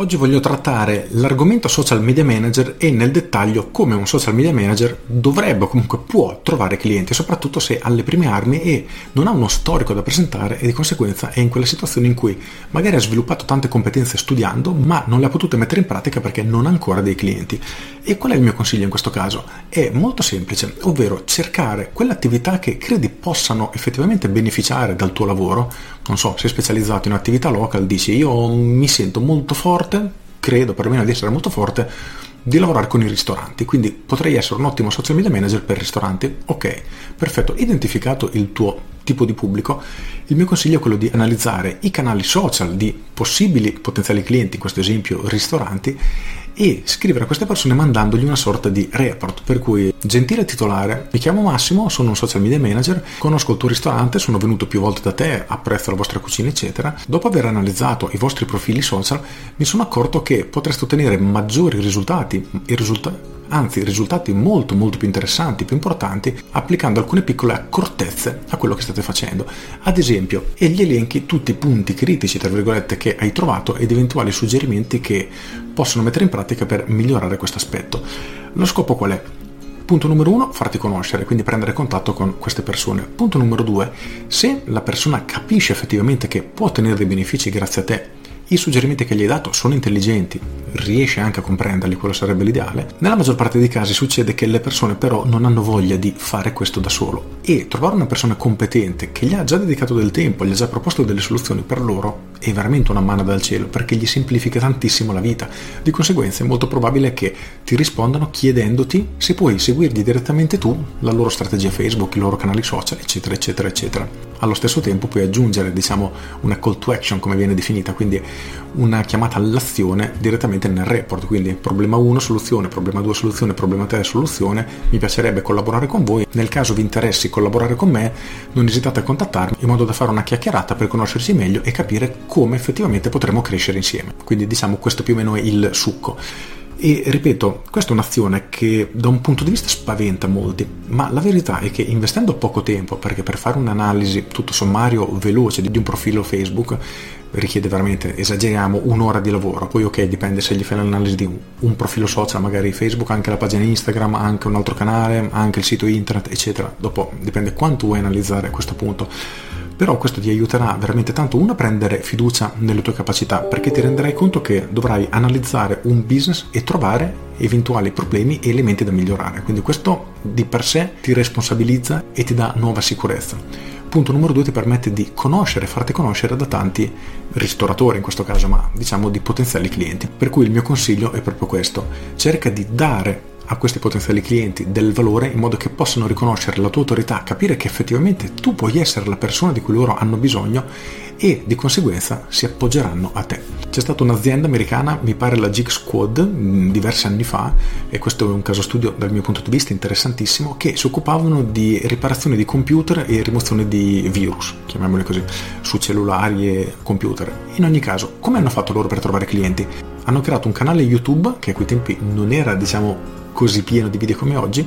Oggi voglio trattare l'argomento social media manager e nel dettaglio come un social media manager dovrebbe o comunque può trovare clienti, soprattutto se ha le prime armi e non ha uno storico da presentare e di conseguenza è in quella situazione in cui magari ha sviluppato tante competenze studiando ma non le ha potute mettere in pratica perché non ha ancora dei clienti. E qual è il mio consiglio in questo caso? È molto semplice, ovvero cercare quelle attività che credi possano effettivamente beneficiare dal tuo lavoro. Non so, sei specializzato in attività local, dici io mi sento molto forte credo perlomeno di essere molto forte, di lavorare con i ristoranti, quindi potrei essere un ottimo social media manager per ristoranti. Ok, perfetto, identificato il tuo tipo di pubblico, il mio consiglio è quello di analizzare i canali social di possibili potenziali clienti, in questo esempio ristoranti, e scrivere a queste persone mandandogli una sorta di report, per cui gentile titolare, mi chiamo Massimo, sono un social media manager, conosco il tuo ristorante, sono venuto più volte da te, apprezzo la vostra cucina eccetera. Dopo aver analizzato i vostri profili social mi sono accorto che potreste ottenere maggiori risultati, i risultati anzi risultati molto molto più interessanti, più importanti, applicando alcune piccole accortezze a quello che state facendo. Ad esempio, e gli elenchi tutti i punti critici, tra virgolette, che hai trovato ed eventuali suggerimenti che possono mettere in pratica per migliorare questo aspetto. Lo scopo qual è? Punto numero uno, farti conoscere, quindi prendere contatto con queste persone. Punto numero due, se la persona capisce effettivamente che può ottenere dei benefici grazie a te, i suggerimenti che gli hai dato sono intelligenti, riesce anche a comprenderli, quello sarebbe l'ideale. Nella maggior parte dei casi succede che le persone però non hanno voglia di fare questo da solo e trovare una persona competente che gli ha già dedicato del tempo, gli ha già proposto delle soluzioni per loro è veramente una mano dal cielo perché gli semplifica tantissimo la vita. Di conseguenza è molto probabile che ti rispondano chiedendoti se puoi seguirgli direttamente tu la loro strategia Facebook, i loro canali social, eccetera, eccetera, eccetera. Allo stesso tempo puoi aggiungere, diciamo, una call to action come viene definita, quindi una chiamata all'azione direttamente nel report, quindi problema 1 soluzione, problema 2 soluzione, problema 3 soluzione, mi piacerebbe collaborare con voi, nel caso vi interessi collaborare con me non esitate a contattarmi in modo da fare una chiacchierata per conoscersi meglio e capire come effettivamente potremo crescere insieme. Quindi diciamo questo più o meno è il succo. E ripeto, questa è un'azione che da un punto di vista spaventa molti, ma la verità è che investendo poco tempo, perché per fare un'analisi tutto sommario veloce di un profilo Facebook richiede veramente, esageriamo, un'ora di lavoro. Poi ok, dipende se gli fai l'analisi di un profilo social, magari Facebook, anche la pagina Instagram, anche un altro canale, anche il sito internet, eccetera. Dopo dipende quanto vuoi analizzare a questo punto però questo ti aiuterà veramente tanto uno a prendere fiducia nelle tue capacità perché ti renderai conto che dovrai analizzare un business e trovare eventuali problemi e elementi da migliorare. Quindi questo di per sé ti responsabilizza e ti dà nuova sicurezza. Punto numero due ti permette di conoscere, farti conoscere da tanti ristoratori in questo caso, ma diciamo di potenziali clienti. Per cui il mio consiglio è proprio questo, cerca di dare a questi potenziali clienti del valore in modo che possano riconoscere la tua autorità, capire che effettivamente tu puoi essere la persona di cui loro hanno bisogno e di conseguenza si appoggeranno a te. C'è stata un'azienda americana, mi pare la Geek Squad, mm, diversi anni fa, e questo è un caso studio dal mio punto di vista interessantissimo, che si occupavano di riparazione di computer e rimozione di virus, chiamiamoli così, su cellulari e computer. In ogni caso, come hanno fatto loro per trovare clienti? Hanno creato un canale YouTube che a quei tempi non era, diciamo, così pieno di video come oggi,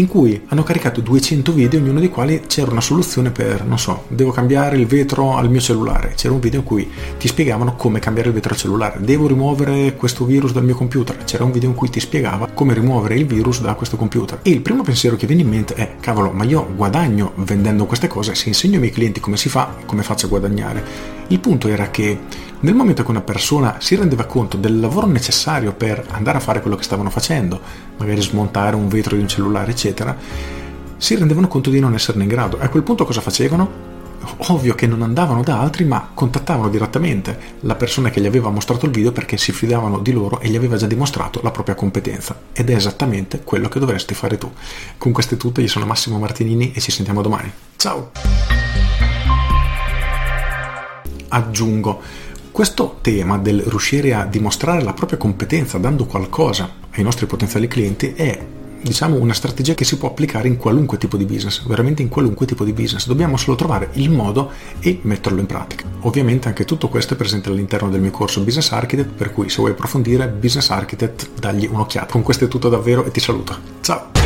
in cui hanno caricato 200 video, ognuno dei quali c'era una soluzione per, non so, devo cambiare il vetro al mio cellulare. C'era un video in cui ti spiegavano come cambiare il vetro al cellulare. Devo rimuovere questo virus dal mio computer. C'era un video in cui ti spiegava come rimuovere il virus da questo computer. E il primo pensiero che viene in mente è, cavolo, ma io guadagno vendendo queste cose, se insegno ai miei clienti come si fa, come faccio a guadagnare? Il punto era che nel momento che una persona si rendeva conto del lavoro necessario per andare a fare quello che stavano facendo, magari smontare un vetro di un cellulare, eccetera, si rendevano conto di non esserne in grado. A quel punto cosa facevano? Ovvio che non andavano da altri, ma contattavano direttamente la persona che gli aveva mostrato il video perché si fidavano di loro e gli aveva già dimostrato la propria competenza. Ed è esattamente quello che dovresti fare tu. Con questo è tutto, io sono Massimo Martinini e ci sentiamo domani. Ciao! Aggiungo, questo tema del riuscire a dimostrare la propria competenza dando qualcosa ai nostri potenziali clienti è diciamo una strategia che si può applicare in qualunque tipo di business, veramente in qualunque tipo di business. Dobbiamo solo trovare il modo e metterlo in pratica. Ovviamente anche tutto questo è presente all'interno del mio corso Business Architect, per cui se vuoi approfondire Business Architect dagli un'occhiata. Con questo è tutto davvero e ti saluto. Ciao!